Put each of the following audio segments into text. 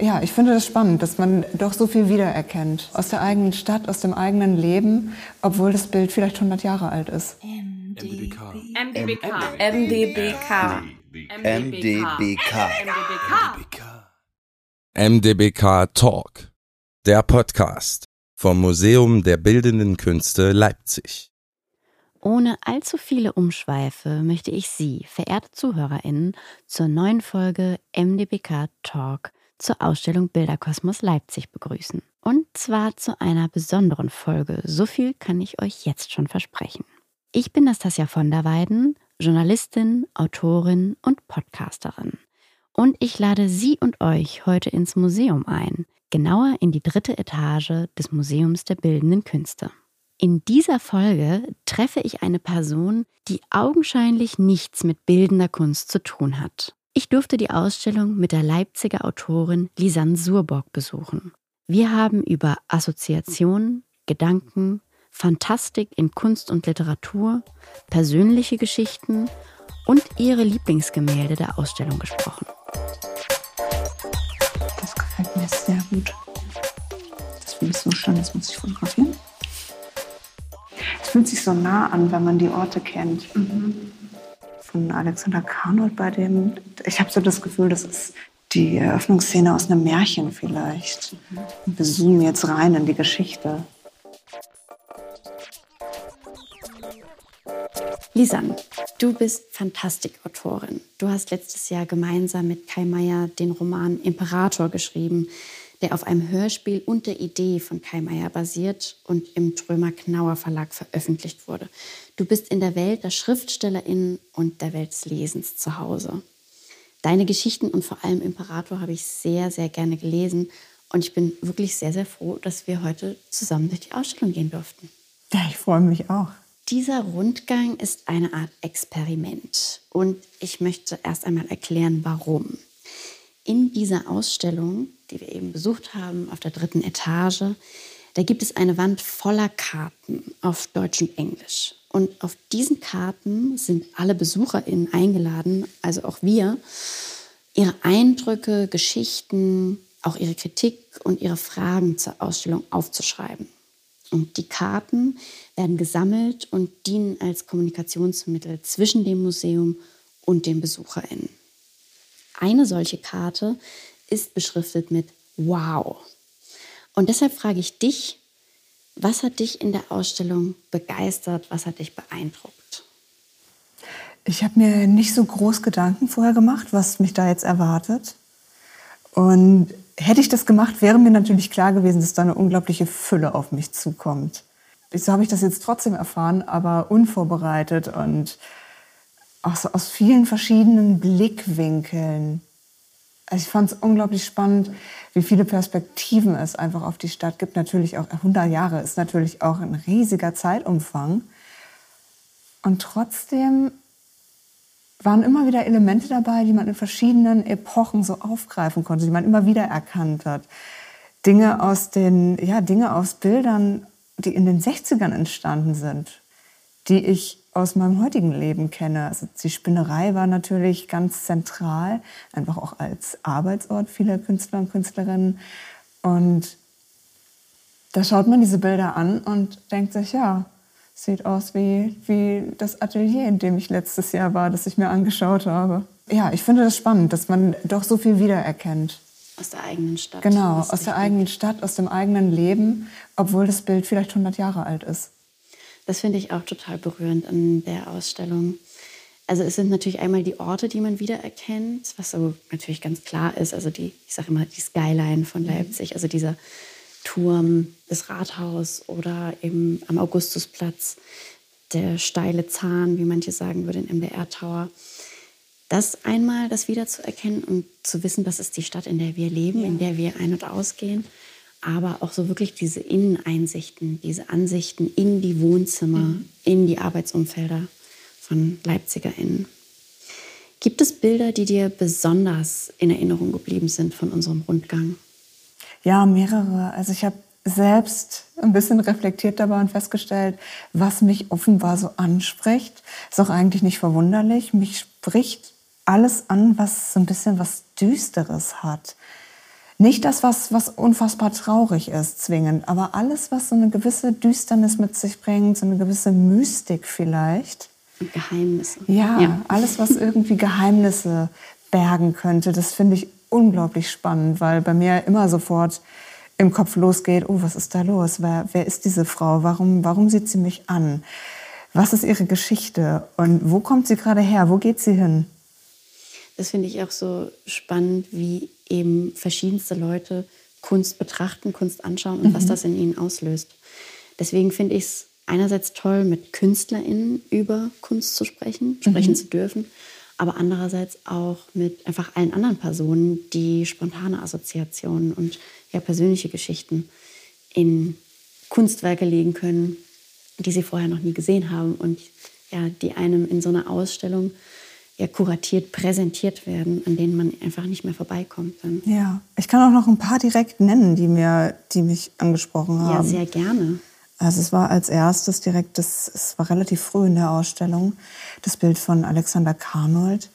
Ja, ich finde das spannend, dass man doch so viel wiedererkennt aus der eigenen Stadt, aus dem eigenen Leben, obwohl das Bild vielleicht 100 Jahre alt ist. MDBK. MDBK. MDBK. MDBK. MDBK Talk, der Podcast vom Museum der Bildenden Künste Leipzig. Ohne allzu viele Umschweife möchte ich Sie, verehrte ZuhörerInnen, zur neuen Folge MDBK Talk zur Ausstellung Bilderkosmos Leipzig begrüßen. Und zwar zu einer besonderen Folge. So viel kann ich euch jetzt schon versprechen. Ich bin Nastasia von der Weiden, Journalistin, Autorin und Podcasterin. Und ich lade Sie und euch heute ins Museum ein, genauer in die dritte Etage des Museums der Bildenden Künste. In dieser Folge treffe ich eine Person, die augenscheinlich nichts mit bildender Kunst zu tun hat. Ich durfte die Ausstellung mit der Leipziger Autorin Lisanne Surborg besuchen. Wir haben über Assoziationen, Gedanken, Fantastik in Kunst und Literatur, persönliche Geschichten und ihre Lieblingsgemälde der Ausstellung gesprochen. Das gefällt mir sehr gut. Das finde ich so schön, das muss ich fotografieren. Es fühlt sich so nah an, wenn man die Orte kennt. Von Alexander Karnold bei dem, ich habe so das Gefühl, das ist die Eröffnungsszene aus einem Märchen vielleicht. Wir zoomen jetzt rein in die Geschichte. Lisanne, du bist Fantastikautorin. Du hast letztes Jahr gemeinsam mit Kai Meier den Roman Imperator geschrieben, der auf einem Hörspiel und der Idee von Kai Meier basiert und im Trömer Knauer Verlag veröffentlicht wurde. Du bist in der Welt der SchriftstellerInnen und der Welt des Lesens zu Hause. Deine Geschichten und vor allem Imperator habe ich sehr, sehr gerne gelesen und ich bin wirklich sehr, sehr froh, dass wir heute zusammen durch die Ausstellung gehen durften. Ja, ich freue mich auch. Dieser Rundgang ist eine Art Experiment und ich möchte erst einmal erklären, warum. In dieser Ausstellung, die wir eben besucht haben, auf der dritten Etage, da gibt es eine Wand voller Karten auf Deutsch und Englisch. Und auf diesen Karten sind alle BesucherInnen eingeladen, also auch wir, ihre Eindrücke, Geschichten, auch ihre Kritik und ihre Fragen zur Ausstellung aufzuschreiben. Und die Karten werden gesammelt und dienen als Kommunikationsmittel zwischen dem Museum und den BesucherInnen. Eine solche Karte ist beschriftet mit Wow. Und deshalb frage ich dich, was hat dich in der Ausstellung begeistert, was hat dich beeindruckt? Ich habe mir nicht so groß Gedanken vorher gemacht, was mich da jetzt erwartet. Und hätte ich das gemacht, wäre mir natürlich klar gewesen, dass da eine unglaubliche Fülle auf mich zukommt. So habe ich das jetzt trotzdem erfahren, aber unvorbereitet und auch so aus vielen verschiedenen Blickwinkeln. Also ich fand es unglaublich spannend, wie viele Perspektiven es einfach auf die Stadt gibt. Natürlich auch 100 Jahre ist natürlich auch ein riesiger Zeitumfang. Und trotzdem waren immer wieder Elemente dabei, die man in verschiedenen Epochen so aufgreifen konnte, die man immer wieder erkannt hat. Dinge aus den, ja, Dinge aus Bildern, die in den 60ern entstanden sind, die ich aus meinem heutigen Leben kenne. Also die Spinnerei war natürlich ganz zentral, einfach auch als Arbeitsort vieler Künstler und Künstlerinnen. Und da schaut man diese Bilder an und denkt sich, ja, sieht aus wie, wie das Atelier, in dem ich letztes Jahr war, das ich mir angeschaut habe. Ja, ich finde das spannend, dass man doch so viel wiedererkennt. Aus der eigenen Stadt. Genau, aus der eigenen Stadt, aus dem eigenen Leben, obwohl das Bild vielleicht 100 Jahre alt ist. Das finde ich auch total berührend an der Ausstellung. Also es sind natürlich einmal die Orte, die man wiedererkennt, was so natürlich ganz klar ist. Also die, ich sage immer, die Skyline von Leipzig, also dieser Turm, das Rathaus oder eben am Augustusplatz, der steile Zahn, wie manche sagen würden, im MDR Tower. Das einmal, das wiederzuerkennen und zu wissen, das ist die Stadt, in der wir leben, in der wir ein- und ausgehen. Aber auch so wirklich diese Inneneinsichten, diese Ansichten in die Wohnzimmer, in die Arbeitsumfelder von LeipzigerInnen. Gibt es Bilder, die dir besonders in Erinnerung geblieben sind von unserem Rundgang? Ja, mehrere. Also ich habe selbst ein bisschen reflektiert dabei und festgestellt, was mich offenbar so anspricht. Ist auch eigentlich nicht verwunderlich. Mich spricht alles an, was so ein bisschen was Düsteres hat. Nicht das, was, was unfassbar traurig ist, zwingend, aber alles, was so eine gewisse Düsternis mit sich bringt, so eine gewisse Mystik vielleicht. Geheimnisse. Ja, Ja. alles, was irgendwie Geheimnisse bergen könnte, das finde ich unglaublich spannend, weil bei mir immer sofort im Kopf losgeht, oh, was ist da los? Wer, wer ist diese Frau? Warum, warum sieht sie mich an? Was ist ihre Geschichte? Und wo kommt sie gerade her? Wo geht sie hin? Das finde ich auch so spannend, wie eben verschiedenste Leute Kunst betrachten, Kunst anschauen und was das in ihnen auslöst. Deswegen finde ich es einerseits toll, mit KünstlerInnen über Kunst zu sprechen, sprechen zu dürfen, aber andererseits auch mit einfach allen anderen Personen, die spontane Assoziationen und ja, persönliche Geschichten in Kunstwerke legen können, die sie vorher noch nie gesehen haben und ja, die einem in so einer Ausstellung ja, kuratiert präsentiert werden, an denen man einfach nicht mehr vorbeikommt. Dann. Ja, ich kann auch noch ein paar direkt nennen, die, mir, die mich angesprochen haben. Ja, sehr gerne. Also es war als erstes direkt, das, es war relativ früh in der Ausstellung, das Bild von Alexander Karnold.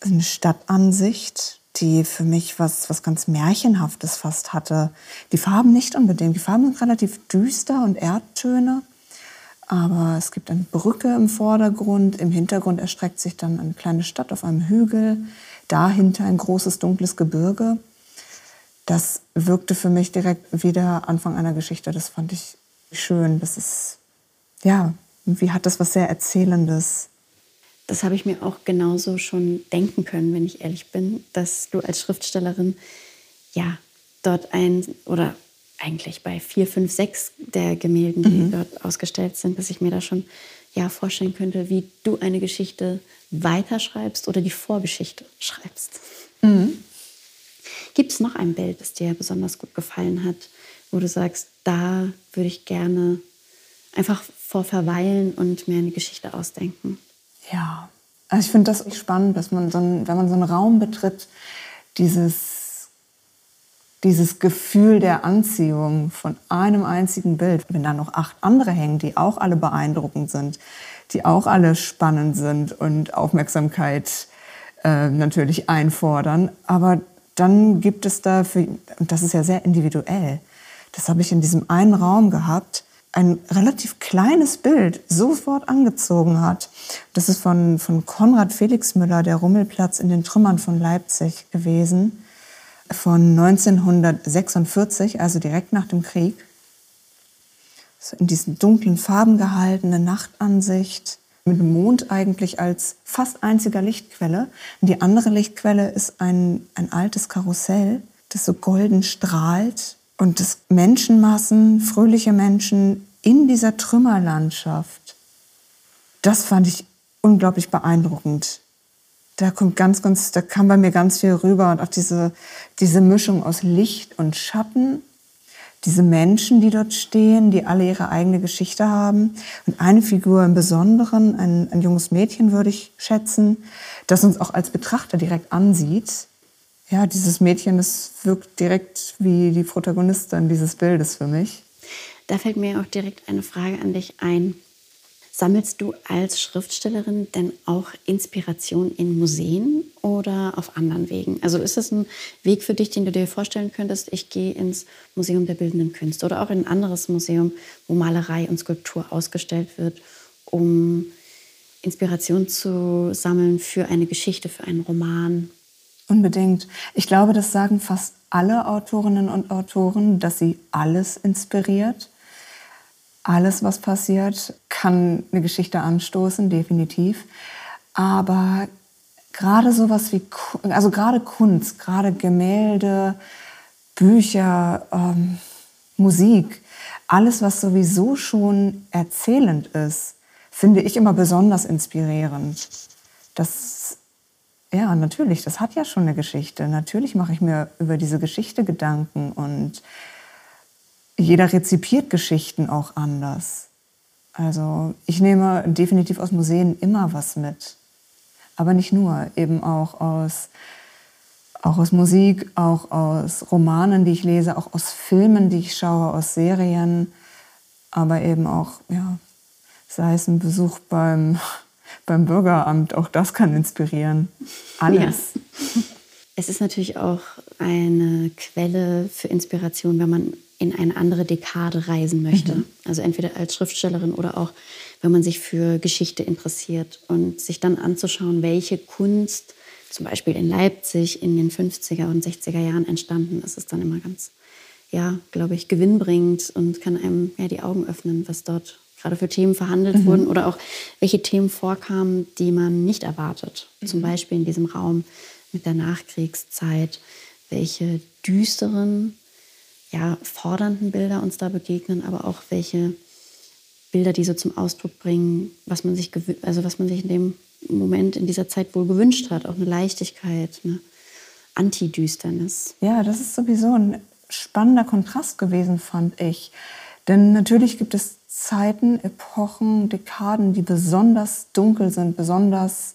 Eine Stadtansicht, die für mich was, was ganz Märchenhaftes fast hatte. Die Farben nicht unbedingt. Die Farben sind relativ düster und Erdtöne. Aber es gibt eine Brücke im Vordergrund. Im Hintergrund erstreckt sich dann eine kleine Stadt auf einem Hügel. Dahinter ein großes dunkles Gebirge. Das wirkte für mich direkt wie der Anfang einer Geschichte. Das fand ich schön. Das ist, ja, irgendwie hat das was sehr Erzählendes. Das habe ich mir auch genauso schon denken können, wenn ich ehrlich bin, dass du als Schriftstellerin ja dort ein oder eigentlich bei vier, fünf, sechs der Gemälden, die dort ausgestellt sind, dass ich mir da schon ja vorstellen könnte, wie du eine Geschichte weiterschreibst oder die Vorgeschichte schreibst. Gibt es noch ein Bild, das dir besonders gut gefallen hat, wo du sagst, da würde ich gerne einfach vor verweilen und mir eine Geschichte ausdenken? Ja, also ich finde das spannend, dass man so einen, wenn man so einen Raum betritt, dieses, dieses Gefühl der Anziehung von einem einzigen Bild, wenn da noch acht andere hängen, die auch alle beeindruckend sind, die auch alle spannend sind und Aufmerksamkeit äh, natürlich einfordern, aber dann gibt es da, für, und das ist ja sehr individuell, das habe ich in diesem einen Raum gehabt, ein relativ kleines Bild sofort angezogen hat. Das ist von, von Konrad Felix Müller, der Rummelplatz in den Trümmern von Leipzig gewesen, von 1946, also direkt nach dem Krieg. So in diesen dunklen Farben gehaltene Nachtansicht, mit dem Mond eigentlich als fast einziger Lichtquelle. Und die andere Lichtquelle ist ein, ein altes Karussell, das so golden strahlt und das Menschenmassen, fröhliche Menschen in dieser Trümmerlandschaft, das fand ich unglaublich beeindruckend. Da kommt ganz, ganz, da kam bei mir ganz viel rüber und auch diese, diese Mischung aus Licht und Schatten, diese Menschen, die dort stehen, die alle ihre eigene Geschichte haben. Und eine Figur im Besonderen, ein, ein junges Mädchen würde ich schätzen, das uns auch als Betrachter direkt ansieht. Ja, dieses Mädchen, das wirkt direkt wie die Protagonistin dieses Bildes für mich. Da fällt mir auch direkt eine Frage an dich ein. Sammelst du als Schriftstellerin denn auch Inspiration in Museen oder auf anderen Wegen? Also ist das ein Weg für dich, den du dir vorstellen könntest, ich gehe ins Museum der Bildenden Künste oder auch in ein anderes Museum, wo Malerei und Skulptur ausgestellt wird, um Inspiration zu sammeln für eine Geschichte, für einen Roman? Unbedingt. Ich glaube, das sagen fast alle Autorinnen und Autoren, dass sie alles inspiriert. Alles, was passiert, kann eine Geschichte anstoßen, definitiv. Aber gerade sowas wie, also gerade Kunst, gerade Gemälde, Bücher, ähm, Musik, alles, was sowieso schon erzählend ist, finde ich immer besonders inspirierend. Das ja, natürlich, das hat ja schon eine Geschichte. Natürlich mache ich mir über diese Geschichte Gedanken und jeder rezipiert Geschichten auch anders. Also ich nehme definitiv aus Museen immer was mit. Aber nicht nur, eben auch aus, auch aus Musik, auch aus Romanen, die ich lese, auch aus Filmen, die ich schaue, aus Serien, aber eben auch, ja, sei es ein Besuch beim, beim Bürgeramt, auch das kann inspirieren. Alles. Es ist natürlich auch eine Quelle für Inspiration, wenn man in eine andere Dekade reisen möchte. Mhm. Also entweder als Schriftstellerin oder auch, wenn man sich für Geschichte interessiert und sich dann anzuschauen, welche Kunst zum Beispiel in Leipzig in den 50er und 60er Jahren entstanden ist, ist dann immer ganz, ja, glaube ich, gewinnbringend und kann einem ja die Augen öffnen, was dort gerade für Themen verhandelt mhm. wurden oder auch welche Themen vorkamen, die man nicht erwartet. Mhm. Zum Beispiel in diesem Raum mit der Nachkriegszeit, welche düsteren, ja, fordernden Bilder uns da begegnen, aber auch welche Bilder, die so zum Ausdruck bringen, was man sich, also was man sich in dem Moment, in dieser Zeit wohl gewünscht hat. Auch eine Leichtigkeit, eine Antidüsternis. Ja, das ist sowieso ein spannender Kontrast gewesen, fand ich. Denn natürlich gibt es Zeiten, Epochen, Dekaden, die besonders dunkel sind, besonders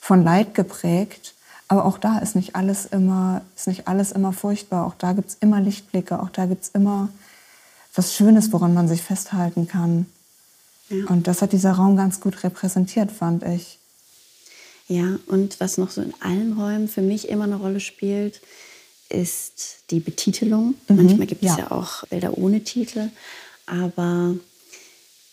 von Leid geprägt. Aber auch da ist nicht alles immer, ist nicht alles immer furchtbar. Auch da gibt es immer Lichtblicke, auch da gibt es immer was Schönes, woran man sich festhalten kann. Ja. Und das hat dieser Raum ganz gut repräsentiert, fand ich. Ja, und was noch so in allen Räumen für mich immer eine Rolle spielt, ist die Betitelung. Mhm, Manchmal gibt es ja. ja auch Bilder ohne Titel. Aber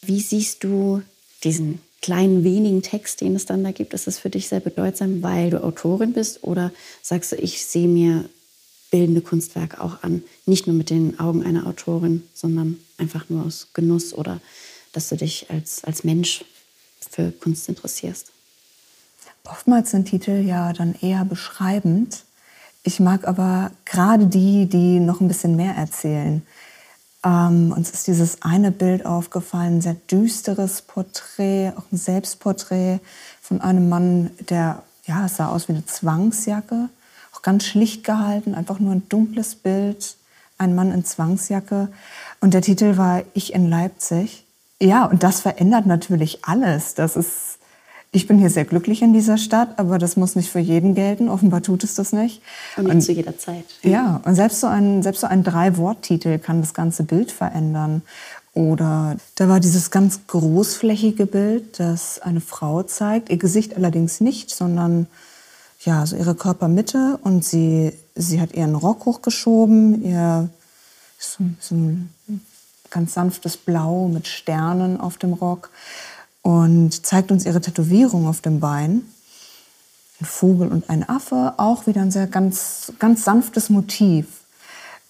wie siehst du diesen kleinen wenigen Text, den es dann da gibt? Ist das für dich sehr bedeutsam, weil du Autorin bist? Oder sagst du, ich sehe mir bildende Kunstwerke auch an, nicht nur mit den Augen einer Autorin, sondern einfach nur aus Genuss oder dass du dich als, als Mensch für Kunst interessierst? Oftmals sind Titel ja dann eher beschreibend. Ich mag aber gerade die, die noch ein bisschen mehr erzählen. Ähm, uns ist dieses eine Bild aufgefallen, ein sehr düsteres Porträt, auch ein Selbstporträt von einem Mann, der, ja, sah aus wie eine Zwangsjacke, auch ganz schlicht gehalten, einfach nur ein dunkles Bild, ein Mann in Zwangsjacke. Und der Titel war Ich in Leipzig. Ja, und das verändert natürlich alles. Das ist ich bin hier sehr glücklich in dieser Stadt, aber das muss nicht für jeden gelten. Offenbar tut es das nicht. Und nicht und, zu jeder Zeit. Ja, und selbst so ein, selbst so ein Drei-Wort-Titel kann das ganze Bild verändern. Oder da war dieses ganz großflächige Bild, das eine Frau zeigt, ihr Gesicht allerdings nicht, sondern ja, so ihre Körpermitte und sie, sie hat ihren Rock hochgeschoben, ihr so, so ein ganz sanftes Blau mit Sternen auf dem Rock und zeigt uns ihre Tätowierung auf dem Bein. Ein Vogel und ein Affe, auch wieder ein sehr ganz, ganz sanftes Motiv.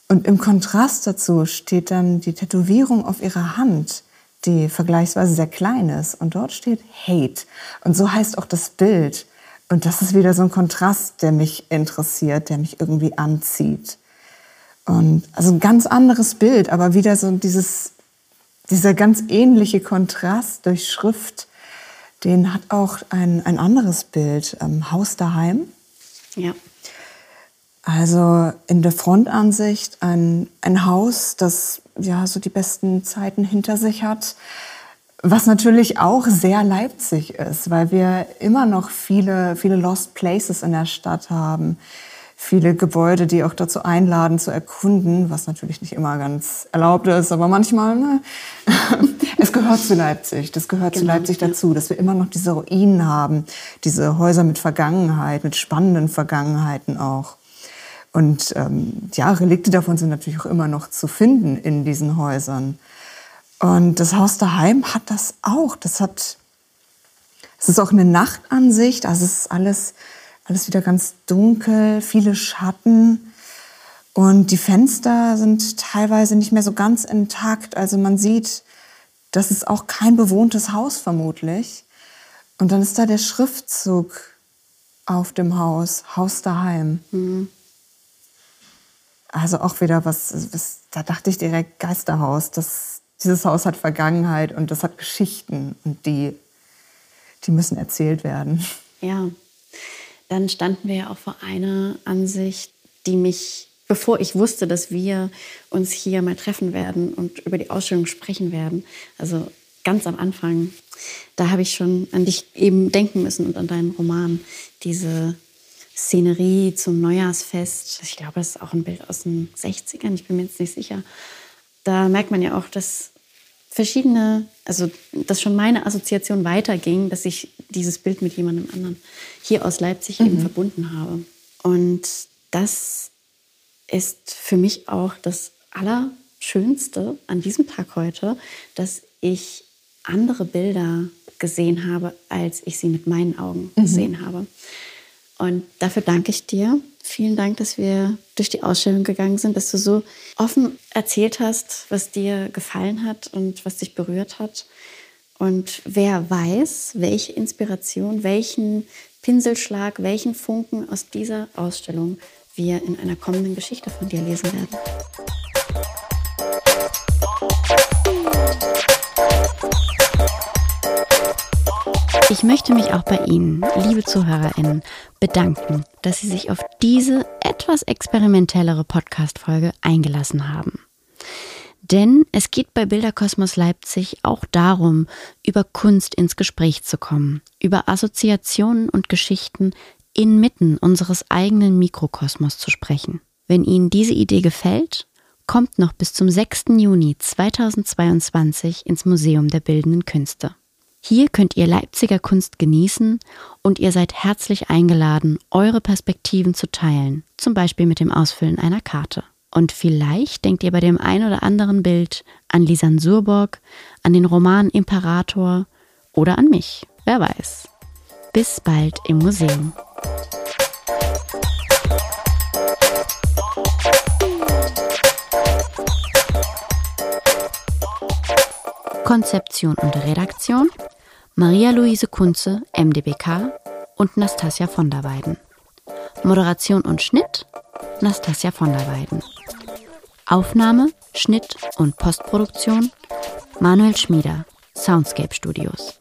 Und im Kontrast dazu steht dann die Tätowierung auf ihrer Hand, die vergleichsweise sehr klein ist. Und dort steht Hate. Und so heißt auch das Bild. Und das ist wieder so ein Kontrast, der mich interessiert, der mich irgendwie anzieht. Und also ein ganz anderes Bild, aber wieder so dieses dieser ganz ähnliche Kontrast durch Schrift, den hat auch ein, ein anderes Bild, ähm, Haus daheim. Ja. Also in der Frontansicht ein, ein Haus, das ja so die besten Zeiten hinter sich hat, was natürlich auch sehr Leipzig ist, weil wir immer noch viele, viele Lost Places in der Stadt haben viele Gebäude, die auch dazu einladen, zu erkunden, was natürlich nicht immer ganz erlaubt ist, aber manchmal, ne? es gehört zu Leipzig, das gehört genau, zu Leipzig ja. dazu, dass wir immer noch diese Ruinen haben, diese Häuser mit Vergangenheit, mit spannenden Vergangenheiten auch. Und ähm, ja, Relikte davon sind natürlich auch immer noch zu finden in diesen Häusern. Und das Haus daheim hat das auch. Das hat, es ist auch eine Nachtansicht, also es ist alles alles wieder ganz dunkel, viele Schatten. Und die Fenster sind teilweise nicht mehr so ganz intakt. Also man sieht, das ist auch kein bewohntes Haus vermutlich. Und dann ist da der Schriftzug auf dem Haus, Haus daheim. Mhm. Also auch wieder was, was, da dachte ich direkt Geisterhaus. Das, dieses Haus hat Vergangenheit und das hat Geschichten und die, die müssen erzählt werden. Ja, dann standen wir ja auch vor einer Ansicht, die mich, bevor ich wusste, dass wir uns hier mal treffen werden und über die Ausstellung sprechen werden, also ganz am Anfang, da habe ich schon an dich eben denken müssen und an deinen Roman. Diese Szenerie zum Neujahrsfest, ich glaube, das ist auch ein Bild aus den 60ern, ich bin mir jetzt nicht sicher. Da merkt man ja auch, dass verschiedene, also dass schon meine Assoziation weiterging, dass ich dieses Bild mit jemandem anderen hier aus Leipzig mhm. eben verbunden habe. Und das ist für mich auch das Allerschönste an diesem Tag heute, dass ich andere Bilder gesehen habe, als ich sie mit meinen Augen mhm. gesehen habe. Und dafür danke ich dir. Vielen Dank, dass wir durch die Ausstellung gegangen sind, dass du so offen erzählt hast, was dir gefallen hat und was dich berührt hat. Und wer weiß, welche Inspiration, welchen Pinselschlag, welchen Funken aus dieser Ausstellung wir in einer kommenden Geschichte von dir lesen werden. Ich möchte mich auch bei Ihnen, liebe ZuhörerInnen, bedanken, dass Sie sich auf diese etwas experimentellere Podcast-Folge eingelassen haben. Denn es geht bei Bilderkosmos Leipzig auch darum, über Kunst ins Gespräch zu kommen, über Assoziationen und Geschichten inmitten unseres eigenen Mikrokosmos zu sprechen. Wenn Ihnen diese Idee gefällt, kommt noch bis zum 6. Juni 2022 ins Museum der Bildenden Künste. Hier könnt ihr Leipziger Kunst genießen und ihr seid herzlich eingeladen, eure Perspektiven zu teilen, zum Beispiel mit dem Ausfüllen einer Karte. Und vielleicht denkt ihr bei dem ein oder anderen Bild an Lisan Surborg, an den Roman Imperator oder an mich. Wer weiß. Bis bald im Museum. Konzeption und Redaktion Maria-Luise Kunze, MDBK und Nastasia von der Weiden. Moderation und Schnitt Nastasia von der Weiden. Aufnahme, Schnitt und Postproduktion Manuel Schmieder, Soundscape Studios.